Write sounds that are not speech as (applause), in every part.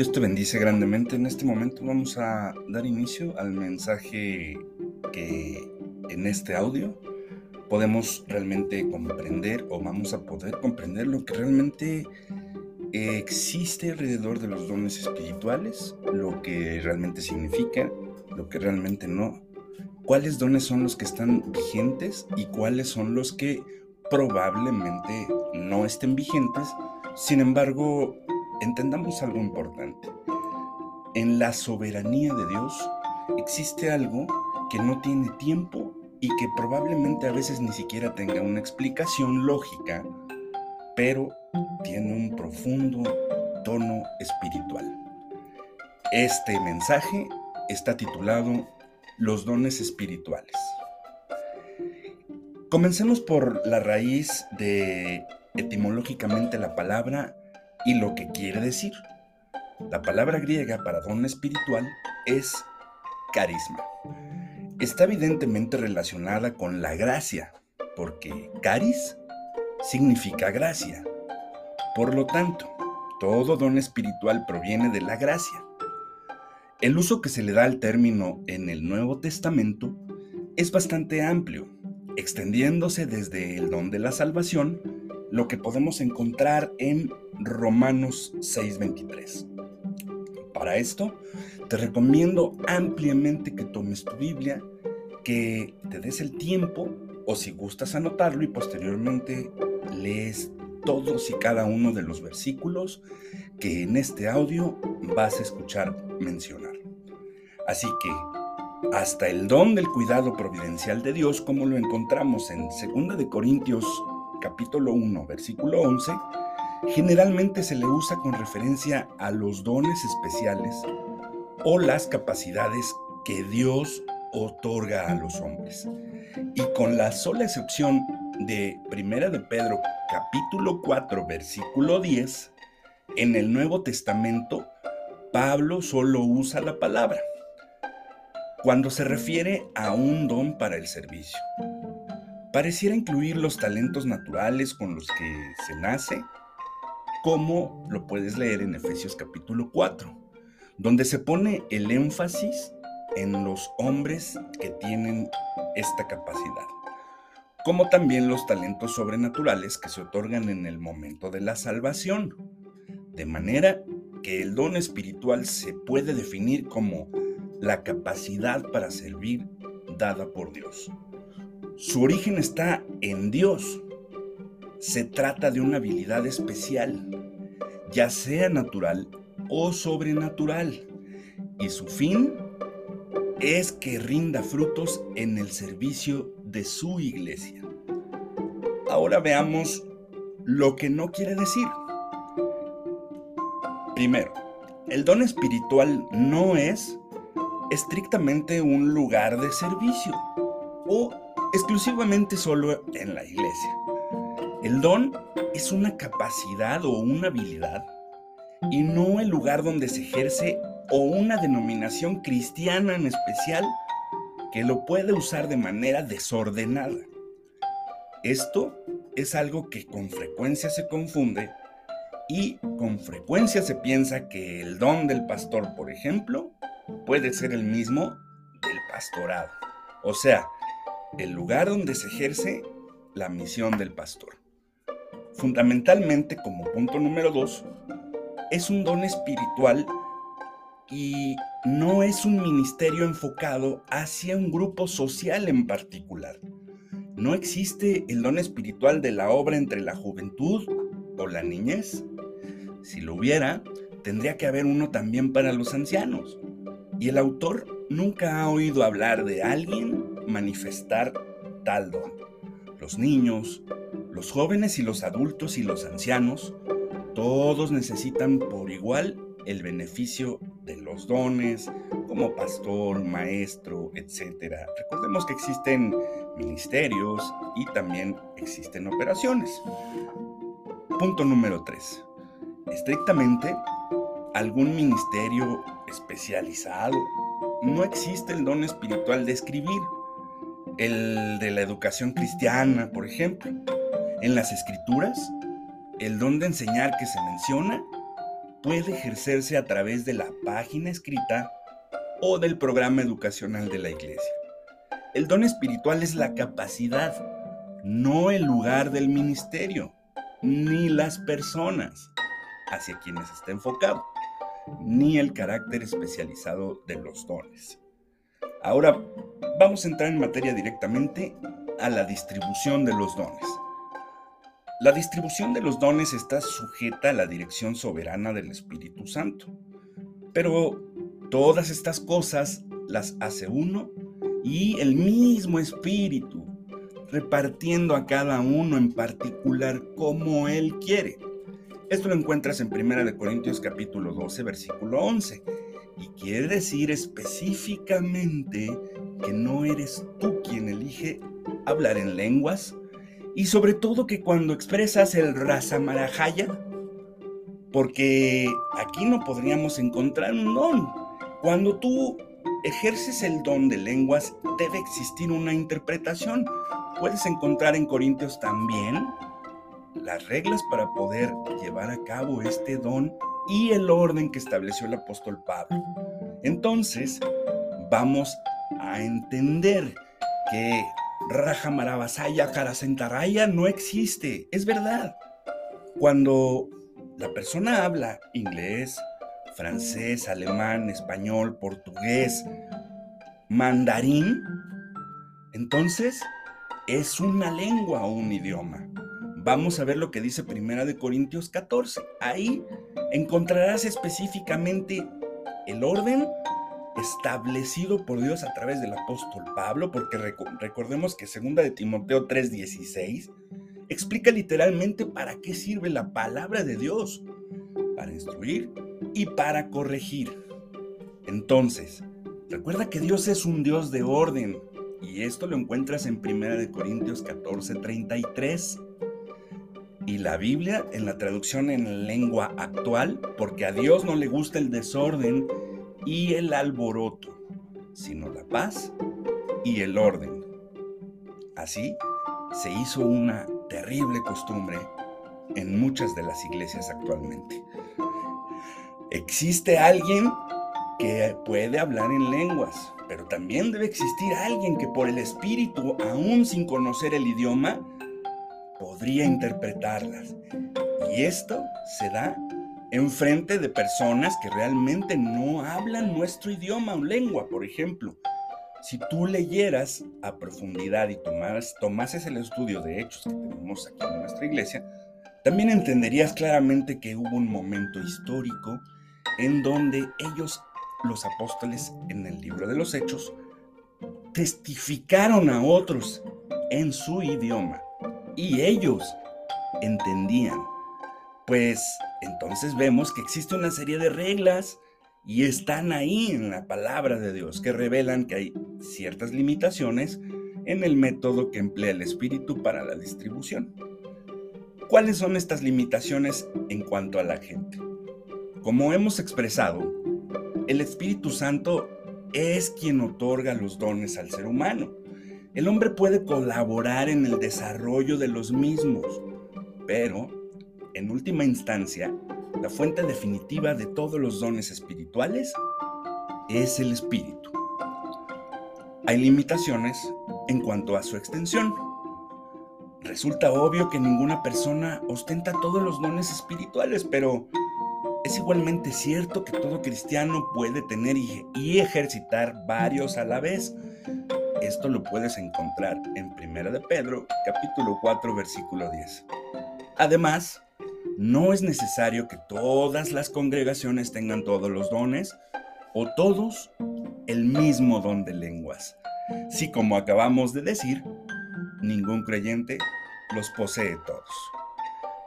Dios te bendice grandemente. En este momento vamos a dar inicio al mensaje que en este audio podemos realmente comprender o vamos a poder comprender lo que realmente existe alrededor de los dones espirituales, lo que realmente significa, lo que realmente no, cuáles dones son los que están vigentes y cuáles son los que probablemente no estén vigentes. Sin embargo, entendamos algo importante. En la soberanía de Dios existe algo que no tiene tiempo y que probablemente a veces ni siquiera tenga una explicación lógica, pero tiene un profundo tono espiritual. Este mensaje está titulado Los dones espirituales. Comencemos por la raíz de etimológicamente la palabra y lo que quiere decir. La palabra griega para don espiritual es carisma. Está evidentemente relacionada con la gracia, porque caris significa gracia. Por lo tanto, todo don espiritual proviene de la gracia. El uso que se le da al término en el Nuevo Testamento es bastante amplio, extendiéndose desde el don de la salvación, lo que podemos encontrar en Romanos 6:23. Para esto, te recomiendo ampliamente que tomes tu Biblia, que te des el tiempo o si gustas anotarlo y posteriormente lees todos y cada uno de los versículos que en este audio vas a escuchar mencionar. Así que hasta el don del cuidado providencial de Dios, como lo encontramos en 2 de Corintios capítulo 1, versículo 11, generalmente se le usa con referencia a los dones especiales o las capacidades que Dios otorga a los hombres. Y con la sola excepción de Primera de Pedro capítulo 4 versículo 10, en el Nuevo Testamento Pablo solo usa la palabra cuando se refiere a un don para el servicio. Pareciera incluir los talentos naturales con los que se nace como lo puedes leer en Efesios capítulo 4, donde se pone el énfasis en los hombres que tienen esta capacidad, como también los talentos sobrenaturales que se otorgan en el momento de la salvación, de manera que el don espiritual se puede definir como la capacidad para servir dada por Dios. Su origen está en Dios, se trata de una habilidad especial, ya sea natural o sobrenatural, y su fin es que rinda frutos en el servicio de su iglesia. Ahora veamos lo que no quiere decir. Primero, el don espiritual no es estrictamente un lugar de servicio o exclusivamente solo en la iglesia. El don es una capacidad o una habilidad y no el lugar donde se ejerce o una denominación cristiana en especial que lo puede usar de manera desordenada. Esto es algo que con frecuencia se confunde y con frecuencia se piensa que el don del pastor, por ejemplo, puede ser el mismo del pastorado. O sea, el lugar donde se ejerce la misión del pastor. Fundamentalmente, como punto número dos, es un don espiritual y no es un ministerio enfocado hacia un grupo social en particular. No existe el don espiritual de la obra entre la juventud o la niñez. Si lo hubiera, tendría que haber uno también para los ancianos. Y el autor nunca ha oído hablar de alguien manifestar tal don. Los niños, los jóvenes y los adultos y los ancianos, todos necesitan por igual el beneficio de los dones como pastor, maestro, etc. Recordemos que existen ministerios y también existen operaciones. Punto número 3. Estrictamente, algún ministerio especializado. No existe el don espiritual de escribir, el de la educación cristiana, por ejemplo. En las escrituras, el don de enseñar que se menciona puede ejercerse a través de la página escrita o del programa educacional de la iglesia. El don espiritual es la capacidad, no el lugar del ministerio, ni las personas hacia quienes está enfocado, ni el carácter especializado de los dones. Ahora vamos a entrar en materia directamente a la distribución de los dones. La distribución de los dones está sujeta a la dirección soberana del Espíritu Santo. Pero todas estas cosas las hace uno y el mismo Espíritu, repartiendo a cada uno en particular como Él quiere. Esto lo encuentras en 1 Corintios capítulo 12, versículo 11. Y quiere decir específicamente que no eres tú quien elige hablar en lenguas, y sobre todo que cuando expresas el Rasamarajaya, porque aquí no podríamos encontrar un don. Cuando tú ejerces el don de lenguas, debe existir una interpretación. Puedes encontrar en Corintios también las reglas para poder llevar a cabo este don y el orden que estableció el apóstol Pablo. Entonces, vamos a entender que Rajamarabasaya Karasentaraya no existe, es verdad. Cuando la persona habla inglés, francés, alemán, español, portugués, mandarín, entonces es una lengua o un idioma. Vamos a ver lo que dice Primera de Corintios 14. Ahí encontrarás específicamente el orden establecido por Dios a través del apóstol Pablo, porque recordemos que segunda de Timoteo 3:16 explica literalmente para qué sirve la palabra de Dios, para instruir y para corregir. Entonces, recuerda que Dios es un Dios de orden, y esto lo encuentras en Primera de Corintios 14:33. Y la Biblia en la traducción en lengua actual, porque a Dios no le gusta el desorden y el alboroto, sino la paz y el orden. Así se hizo una terrible costumbre en muchas de las iglesias actualmente. Existe alguien que puede hablar en lenguas, pero también debe existir alguien que por el espíritu, aún sin conocer el idioma, podría interpretarlas. Y esto se da enfrente de personas que realmente no hablan nuestro idioma o lengua, por ejemplo. Si tú leyeras a profundidad y tomas, tomases el estudio de hechos que tenemos aquí en nuestra iglesia, también entenderías claramente que hubo un momento histórico en donde ellos, los apóstoles, en el libro de los hechos, testificaron a otros en su idioma y ellos entendían. Pues entonces vemos que existe una serie de reglas y están ahí en la palabra de Dios que revelan que hay ciertas limitaciones en el método que emplea el Espíritu para la distribución. ¿Cuáles son estas limitaciones en cuanto a la gente? Como hemos expresado, el Espíritu Santo es quien otorga los dones al ser humano. El hombre puede colaborar en el desarrollo de los mismos, pero en última instancia, la fuente definitiva de todos los dones espirituales es el espíritu. Hay limitaciones en cuanto a su extensión. Resulta obvio que ninguna persona ostenta todos los dones espirituales, pero es igualmente cierto que todo cristiano puede tener y, ejercitar varios a la vez. Esto lo puedes encontrar en 1 de Pedro, capítulo 4, versículo 10. Además, no es necesario que todas las congregaciones tengan todos los dones o todos el mismo don de lenguas. Si como acabamos de decir, ningún creyente los posee todos.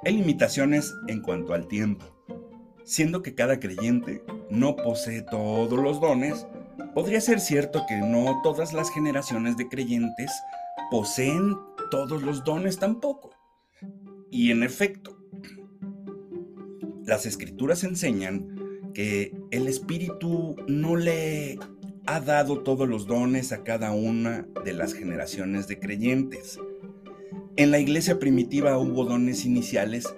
Hay limitaciones en cuanto al tiempo. Siendo que cada creyente no posee todos los dones, podría ser cierto que no todas las generaciones de creyentes poseen todos los dones tampoco. Y en efecto, las escrituras enseñan que el Espíritu no le ha dado todos los dones a cada una de las generaciones de creyentes. En la iglesia primitiva hubo dones iniciales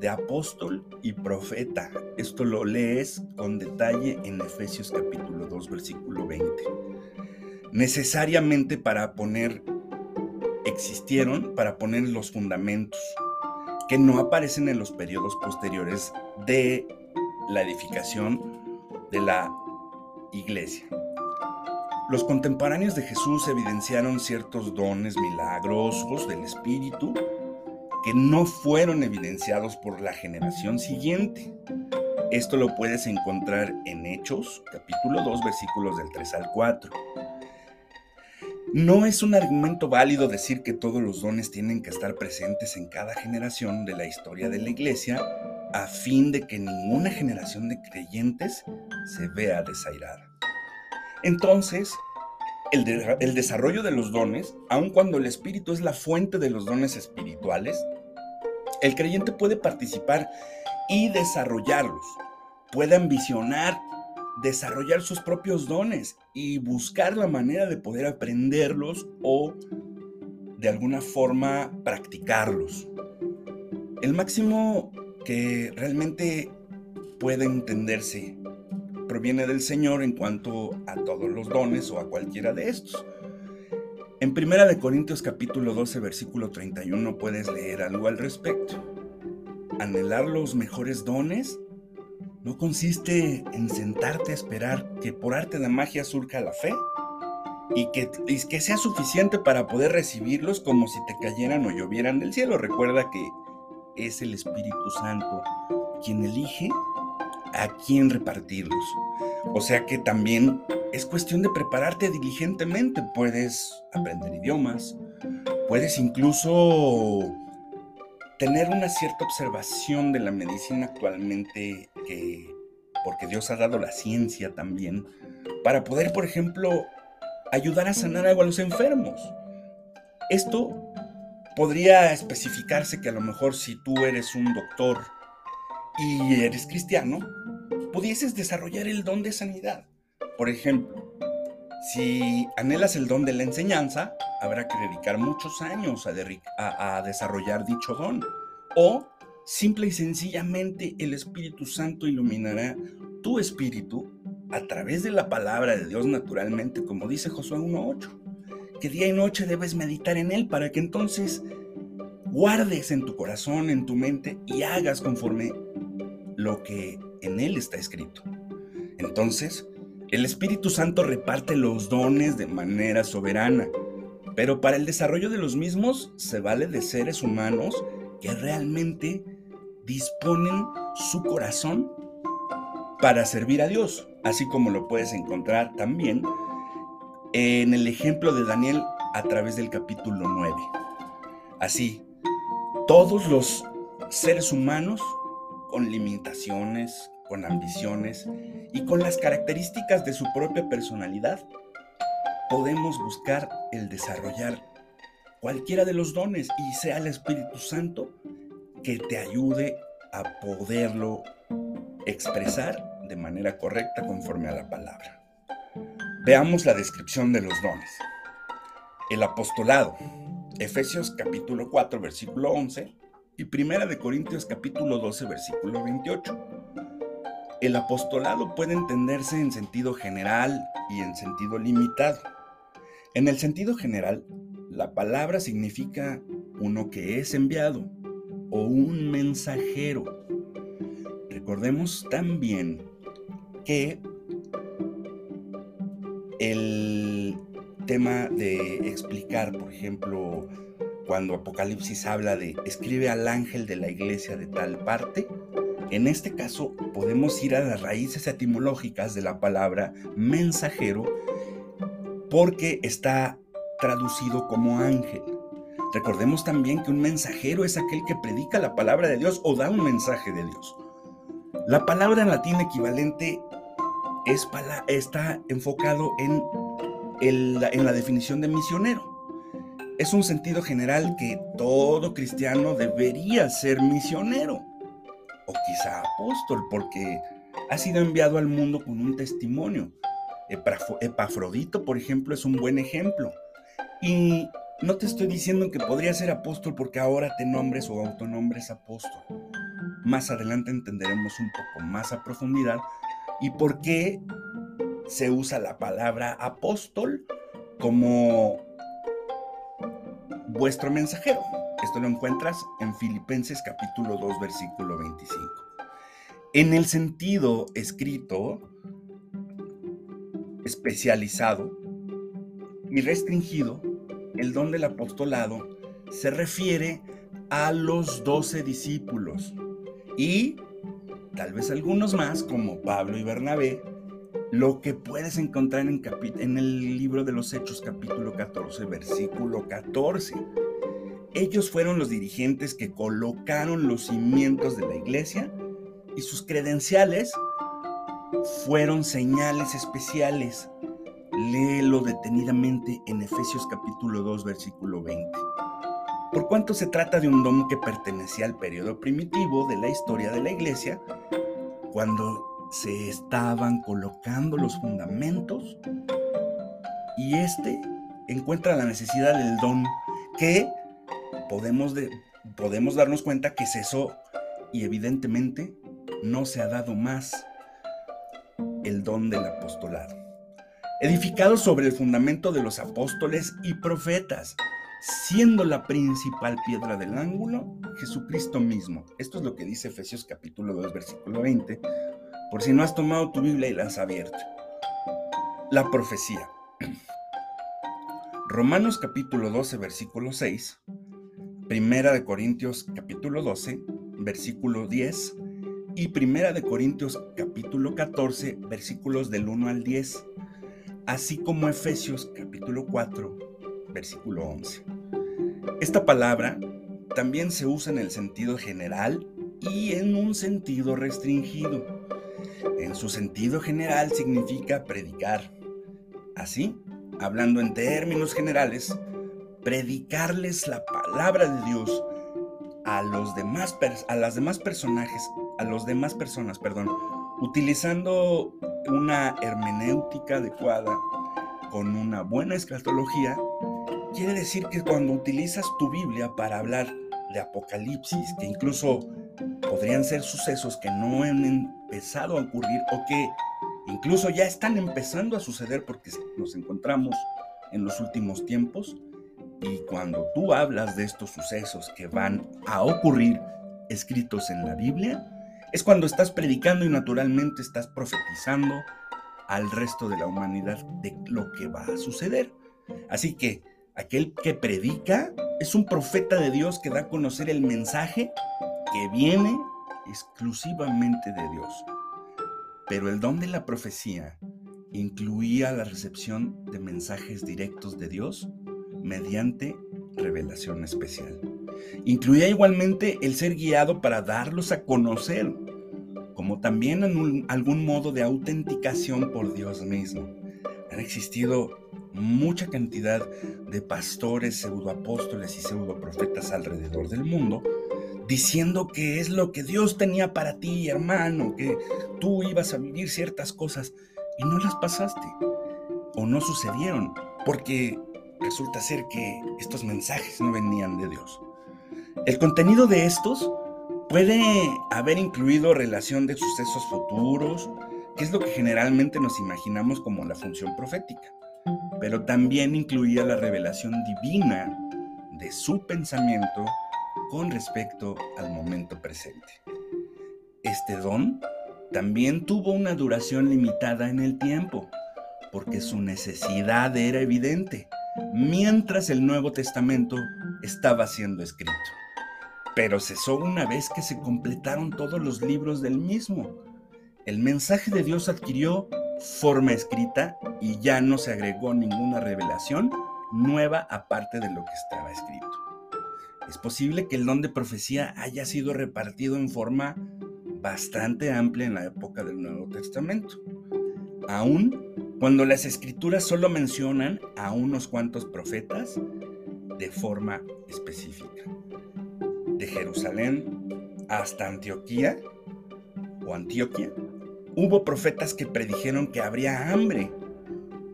de apóstol y profeta. Esto lo lees con detalle en Efesios capítulo 2, versículo 20. Necesariamente para poner, existieron para poner los fundamentos que no aparecen en los periodos posteriores de la edificación de la iglesia. Los contemporáneos de Jesús evidenciaron ciertos dones milagrosos del Espíritu que no fueron evidenciados por la generación siguiente. Esto lo puedes encontrar en Hechos, capítulo 2, versículos del 3 al 4. No es un argumento válido decir que todos los dones tienen que estar presentes en cada generación de la historia de la iglesia a fin de que ninguna generación de creyentes se vea desairada. Entonces, el, desarrollo de los dones, aun cuando el Espíritu es la fuente de los dones espirituales, el creyente puede participar y desarrollarlos, puede ambicionar desarrollar sus propios dones y buscar la manera de poder aprenderlos o de alguna forma practicarlos. El máximo que realmente puede entenderse proviene del Señor en cuanto a todos los dones o a cualquiera de estos. En Primera de Corintios capítulo 12 versículo 31 puedes leer algo al respecto. Anhelar los mejores dones no consiste en sentarte a esperar que por arte de magia surja la fe y que, y que sea suficiente para poder recibirlos como si te cayeran o llovieran del cielo. Recuerda que es el Espíritu Santo quien elige a quién repartirlos. O sea que también es cuestión de prepararte diligentemente. Puedes aprender idiomas, puedes incluso tener una cierta observación de la medicina actualmente, que, porque Dios ha dado la ciencia también, para poder, por ejemplo, ayudar a sanar a los enfermos. Esto podría especificarse que a lo mejor si tú eres un doctor y eres cristiano, pudieses desarrollar el don de sanidad. Por ejemplo, si anhelas el don de la enseñanza, habrá que dedicar muchos años a, a, desarrollar dicho don. O simple y sencillamente el Espíritu Santo iluminará tu espíritu a través de la palabra de Dios naturalmente, como dice Josué 1.8, que día y noche debes meditar en él para que entonces guardes en tu corazón, en tu mente y hagas conforme lo que en él está escrito. Entonces, el Espíritu Santo reparte los dones de manera soberana, pero para el desarrollo de los mismos se vale de seres humanos que realmente disponen su corazón para servir a Dios, así como lo puedes encontrar también en el ejemplo de Daniel a través del capítulo 9. Así, todos los seres humanos con limitaciones, con ambiciones y con las características de su propia personalidad, podemos buscar el desarrollar cualquiera de los dones y sea el Espíritu Santo que te ayude a poderlo expresar de manera correcta conforme a la palabra. Veamos la descripción de los dones. El apostolado. Efesios capítulo 4 versículo 11 y Primera de Corintios capítulo 12 versículo 28. El apostolado puede entenderse en sentido general y en sentido limitado. En el sentido general, la palabra significa uno que es enviado o un mensajero. Recordemos también que el tema de explicar, por ejemplo, cuando Apocalipsis habla de escribe al ángel de la iglesia de tal parte, en este caso, podemos ir a las raíces etimológicas de la palabra mensajero porque está traducido como ángel. Recordemos también que un mensajero es aquel que predica la palabra de Dios o da un mensaje de Dios. La palabra en latín equivalente es está enfocado en, en la definición de misionero. Es un sentido general que todo cristiano debería ser misionero o quizá apóstol, porque ha sido enviado al mundo con un testimonio. Epafrodito, por ejemplo, es un buen ejemplo. Y no te estoy diciendo que podría ser apóstol porque ahora te nombres o autonombres apóstol. más adelante entenderemos un poco más a profundidad y por qué se usa la palabra apóstol como vuestro mensajero. Esto lo encuentras en Filipenses capítulo 2 versículo 25. En el sentido escrito, especializado y restringido, el don del apostolado se refiere a los doce discípulos y tal vez algunos más como Pablo y Bernabé, lo que puedes encontrar en, el libro de los Hechos capítulo 14 versículo 14. Ellos fueron los dirigentes que colocaron los cimientos de la iglesia y sus credenciales fueron señales especiales. Léelo detenidamente en Efesios capítulo 2 versículo 20. Por cuanto se trata de un don que pertenecía al periodo primitivo de la historia de la iglesia, cuando se estaban colocando los fundamentos y este encuentra la necesidad del don que podemos, podemos darnos cuenta que cesó y evidentemente no se ha dado más el don del apostolado. Edificado sobre el fundamento de los apóstoles y profetas, siendo la principal piedra del ángulo Jesucristo mismo. Esto es lo que dice Efesios capítulo 2, versículo 20, por si no has tomado tu Biblia y la has abierto. La profecía. (clears throat) Romanos capítulo 12, versículo 6, Primera de Corintios capítulo 12, versículo 10 y Primera de Corintios capítulo 14, versículos del 1 al 10, así como Efesios capítulo 4, versículo 11. Esta palabra también se usa en el sentido general y en un sentido restringido. En su sentido general significa predicar. Así, hablando en términos generales, predicarles la palabra de Dios a los demás a las demás personajes, a los demás personas, perdón, utilizando una hermenéutica adecuada con una buena escatología Quiere decir que cuando utilizas tu Biblia para hablar de Apocalipsis, que incluso podrían ser sucesos que no han empezado a ocurrir o que incluso ya están empezando a suceder porque nos encontramos en los últimos tiempos, y cuando tú hablas de estos sucesos que van a ocurrir escritos en la Biblia, es cuando estás predicando y naturalmente estás profetizando al resto de la humanidad de lo que va a suceder. Así que Aquel que predica es un profeta de Dios que da a conocer el mensaje que viene exclusivamente de Dios. Pero el don de la profecía incluía la recepción de mensajes directos de Dios mediante revelación especial. Incluía igualmente el ser guiado para darlos a conocer, como también en algún modo de autenticación por Dios mismo. Han existido mucha cantidad de pastores, pseudoapóstoles y pseudoprofetas alrededor del mundo, diciendo que es lo que Dios tenía para ti, hermano, que tú ibas a vivir ciertas cosas y no las pasaste o no sucedieron, porque resulta ser que estos mensajes no venían de Dios. El contenido de estos puede haber incluido relación de sucesos futuros, que es lo que generalmente nos imaginamos como la función profética pero también incluía la revelación divina de su pensamiento con respecto al momento presente. Este don también tuvo una duración limitada en el tiempo, porque su necesidad era evidente, mientras el Nuevo Testamento estaba siendo escrito. Pero cesó una vez que se completaron todos los libros del mismo. El mensaje de Dios adquirió forma escrita y ya no se agregó ninguna revelación nueva aparte de lo que estaba escrito. Es posible que el don de profecía haya sido repartido en forma bastante amplia en la época del Nuevo Testamento, aun cuando las escrituras solo mencionan a unos cuantos profetas de forma específica. De Jerusalén hasta Antioquía o Antioquia, hubo profetas que predijeron que habría hambre.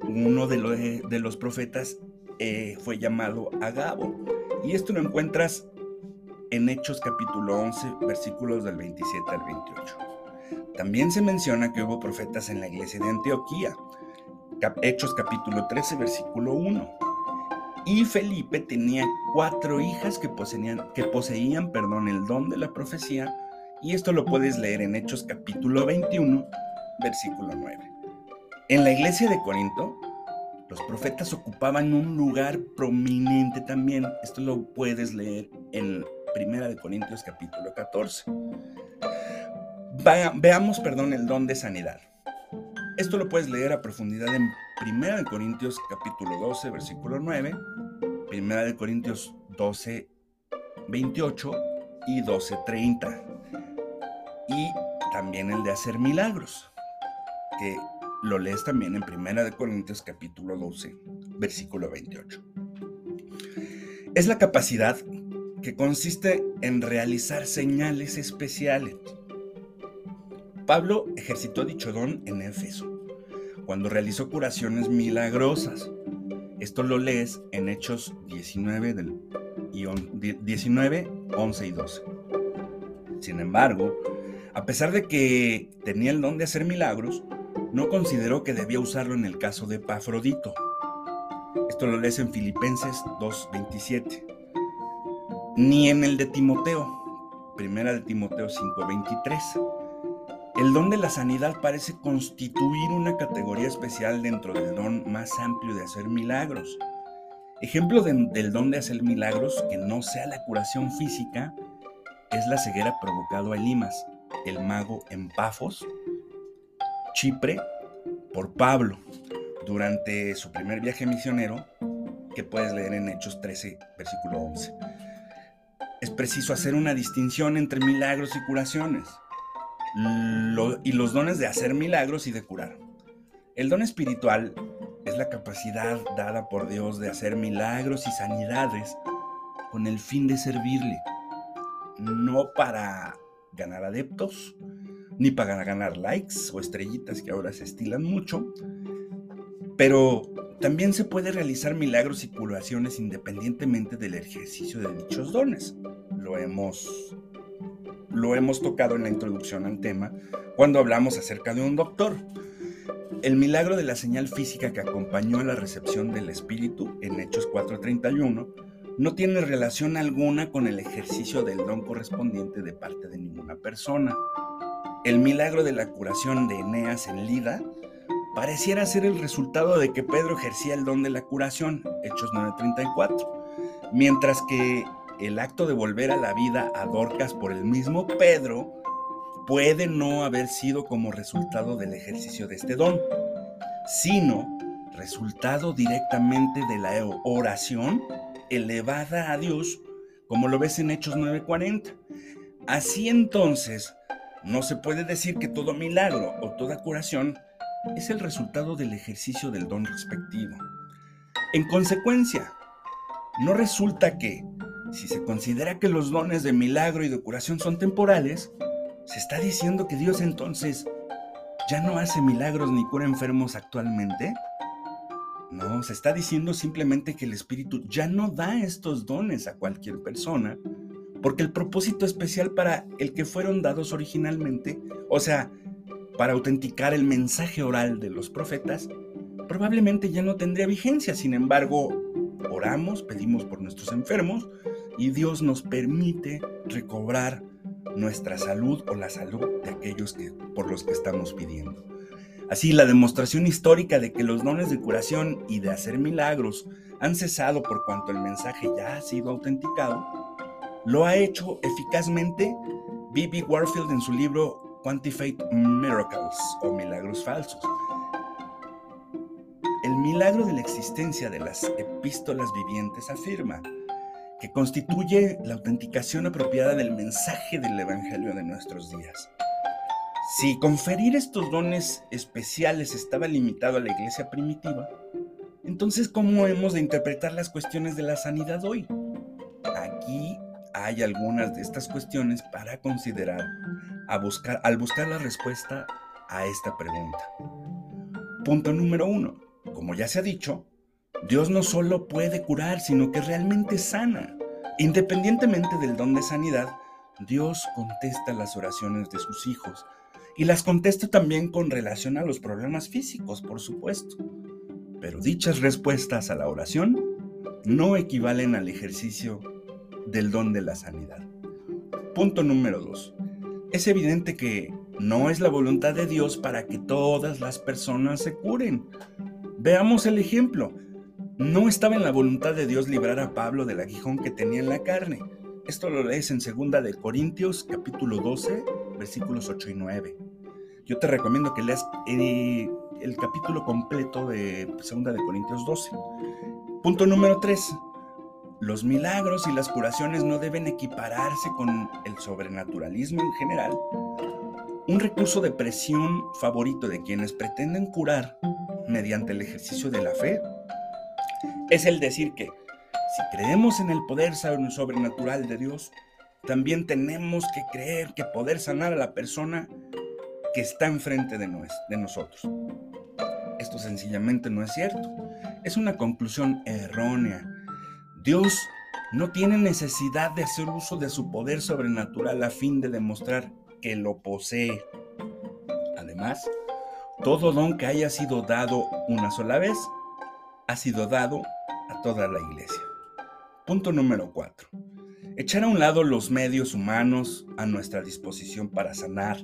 Uno de, los profetas eh, fue llamado Agabo. Y esto lo encuentras en Hechos capítulo 11, versículos del 27 al 28. También se menciona que hubo profetas en la iglesia de Antioquía. Hechos capítulo 13, versículo 1. Y Felipe tenía cuatro hijas que poseían, que poseían perdón, el don de la profecía, y esto lo puedes leer en Hechos capítulo 21, versículo 9. En la iglesia de Corinto, los profetas ocupaban un lugar prominente también. Esto lo puedes leer en Primera de Corintios capítulo 14 veamos, perdón, el don de sanidad. Esto lo puedes leer a profundidad en 1 Corintios capítulo 12, versículo 9, 1 Corintios 12, 28 y 12, 30. Y también el de hacer milagros, que lo lees también en 1 Corintios capítulo 12, versículo 28. Es la capacidad que consiste en realizar señales especiales Pablo ejercitó dicho don en Éfeso, cuando realizó curaciones milagrosas. Esto lo lees en Hechos 19, del, 19, 11 y 12. Sin embargo, a pesar de que tenía el don de hacer milagros, no consideró que debía usarlo en el caso de Pafrodito. Esto lo lees en Filipenses 2.27. Ni en el de Timoteo, primera de Timoteo 5.23 el don de la sanidad parece constituir una categoría especial dentro del don más amplio de hacer milagros. Ejemplo del don de hacer milagros que no sea la curación física es la ceguera provocado a Elimas, el mago en Pafos, Chipre, por Pablo, durante su primer viaje misionero, que puedes leer en Hechos 13, versículo 11. Es preciso hacer una distinción entre milagros y curaciones y los dones de hacer milagros y de curar. El don espiritual es la capacidad dada por Dios de hacer milagros y sanidades con el fin de servirle, no para ganar adeptos, ni para ganar likes o estrellitas que ahora se estilan mucho, pero también se puede realizar milagros y curaciones independientemente del ejercicio de dichos dones. Lo hemos lo hemos tocado en la introducción al tema cuando hablamos acerca de un doctor. El milagro de la señal física que acompañó a la recepción del Espíritu en Hechos 4:31 no tiene relación alguna con el ejercicio del don correspondiente de parte de ninguna persona. El milagro de la curación de Eneas en Lida pareciera ser el resultado de que Pedro ejercía el don de la curación, Hechos 9:34, mientras que el acto de volver a la vida a Dorcas por el mismo Pedro puede no haber sido como resultado del ejercicio de este don, sino resultado directamente de la oración elevada a Dios, como lo ves en Hechos 9:40. Así entonces, no se puede decir que todo milagro o toda curación es el resultado del ejercicio del don respectivo. En consecuencia, no resulta que si se considera que los dones de milagro y de curación son temporales, se está diciendo que Dios entonces ya no hace milagros ni cura enfermos actualmente. No, se está diciendo simplemente que el Espíritu ya no da estos dones a cualquier persona, porque el propósito especial para el que fueron dados originalmente, o sea, para autenticar el mensaje oral de los profetas, probablemente ya no tendría vigencia. Sin embargo, oramos, pedimos por nuestros enfermos, y Dios nos permite recobrar nuestra salud o la salud de aquellos que, por los que estamos pidiendo. Así, la demostración histórica de que los dones de curación y de hacer milagros han cesado por cuanto el mensaje ya ha sido autenticado, lo ha hecho eficazmente B.B. Warfield en su libro Quantified Miracles o Milagros Falsos. El milagro de la existencia de las epístolas vivientes afirma que constituye la autenticación apropiada del mensaje del Evangelio de nuestros días. Si conferir estos dones especiales estaba limitado a la iglesia primitiva, entonces ¿cómo hemos de interpretar las cuestiones de la sanidad hoy? Aquí hay algunas de estas cuestiones para considerar a buscar, al buscar la respuesta a esta pregunta. Punto número uno. Como ya se ha dicho, Dios no solo puede curar, sino que realmente sana. Independientemente del don de sanidad, Dios contesta las oraciones de sus hijos y las contesta también con relación a los problemas físicos, por supuesto. Pero dichas respuestas a la oración no equivalen al ejercicio del don de la sanidad. Punto número 2. Es evidente que no es la voluntad de Dios para que todas las personas se curen. Veamos el ejemplo. No estaba en la voluntad de Dios librar a Pablo del aguijón que tenía en la carne. Esto lo lees en 2 de Corintios capítulo 12, versículos 8 y 9. Yo te recomiendo que leas eh, el capítulo completo de 2 de Corintios 12. Punto número 3. Los milagros y las curaciones no deben equipararse con el sobrenaturalismo en general. Un recurso de presión favorito de quienes pretenden curar mediante el ejercicio de la fe es el decir que si creemos en el poder sobrenatural de Dios, también tenemos que creer que poder sanar a la persona que está enfrente de, de nosotros. Esto sencillamente no es cierto. Es una conclusión errónea. Dios no tiene necesidad de hacer uso de su poder sobrenatural a fin de demostrar que lo posee. Además, todo don que haya sido dado una sola vez ha sido dado a toda la iglesia. Punto número 4. Echar a un lado los medios humanos a nuestra disposición para sanar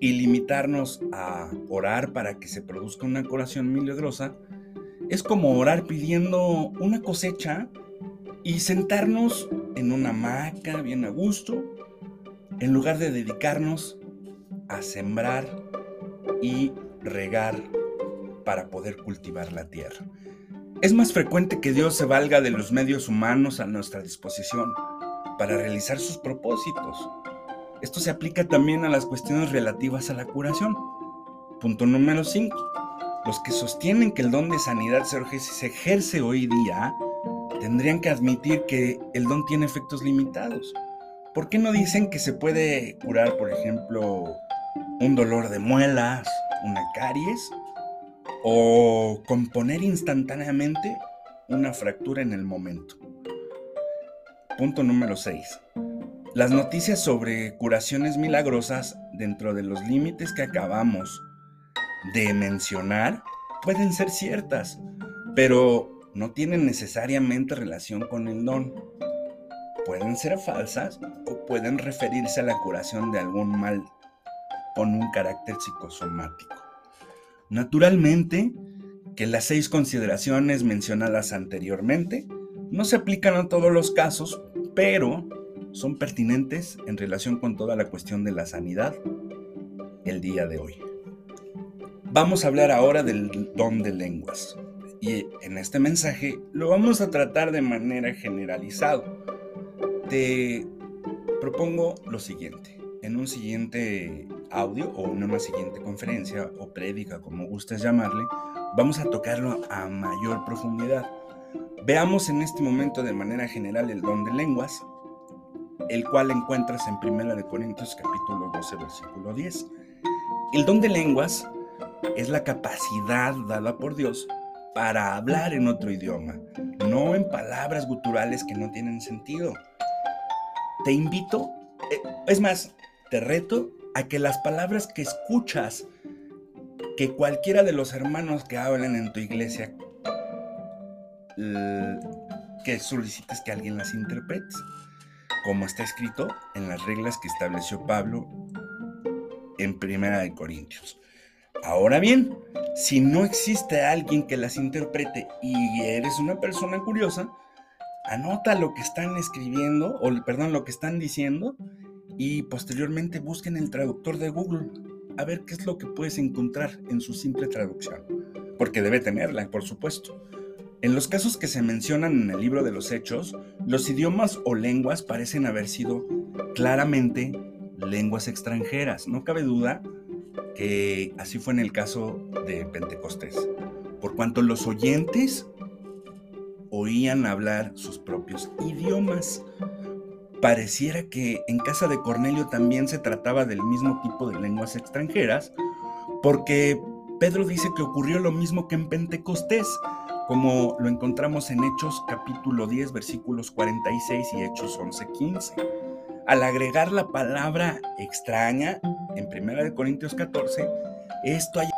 y limitarnos a orar para que se produzca una curación milagrosa es como orar pidiendo una cosecha y sentarnos en una hamaca bien a gusto en lugar de dedicarnos a sembrar y regar para poder cultivar la tierra. Es más frecuente que Dios se valga de los medios humanos a nuestra disposición para realizar sus propósitos. Esto se aplica también a las cuestiones relativas a la curación. Punto número 5. Los que sostienen que el don de sanidad se ejerce hoy día tendrían que admitir que el don tiene efectos limitados. ¿Por qué no dicen que se puede curar, por ejemplo, un dolor de muelas, una caries o componer instantáneamente una fractura en el momento. Punto número 6. Las noticias sobre curaciones milagrosas dentro de los límites que acabamos de mencionar pueden ser ciertas, pero no tienen necesariamente relación con el don. Pueden ser falsas o pueden referirse a la curación de algún mal con un carácter psicosomático. Naturalmente, que las seis consideraciones mencionadas anteriormente no se aplican a todos los casos, pero son pertinentes en relación con toda la cuestión de la sanidad el día de hoy. Vamos a hablar ahora del don de lenguas y en este mensaje lo vamos a tratar de manera generalizada. Te propongo lo siguiente. En un siguiente audio o una siguiente conferencia o prédica, como gustes llamarle, vamos a tocarlo a mayor profundidad. Veamos en este momento de manera general el don de lenguas, el cual encuentras en 1 de Corintios capítulo 12 versículo 10. El don de lenguas es la capacidad dada por Dios para hablar en otro idioma, no en palabras guturales que no tienen sentido. Te invito, eh, es más, te reto a que las palabras que escuchas, que cualquiera de los hermanos que hablan en tu iglesia, que solicites que alguien las interprete, como está escrito en las reglas que estableció Pablo en Primera de Corintios. Ahora bien, si no existe alguien que las interprete y eres una persona curiosa, anota lo que están escribiendo, o perdón, lo que están diciendo y posteriormente busquen el traductor de Google a ver qué es lo que puedes encontrar en su simple traducción, porque debe tenerla, por supuesto. En los casos que se mencionan en el libro de los Hechos, los idiomas o lenguas parecen haber sido claramente lenguas extranjeras. No cabe duda que así fue en el caso de Pentecostés, por cuanto los oyentes oían hablar sus propios idiomas pareciera que en casa de Cornelio también se trataba del mismo tipo de lenguas extranjeras, porque Pedro dice que ocurrió lo mismo que en Pentecostés. como lo encontramos en Hechos capítulo 10 versículos 46 y Hechos 11, 15. Al agregar la palabra extraña en 1 Corintios 14, esto hay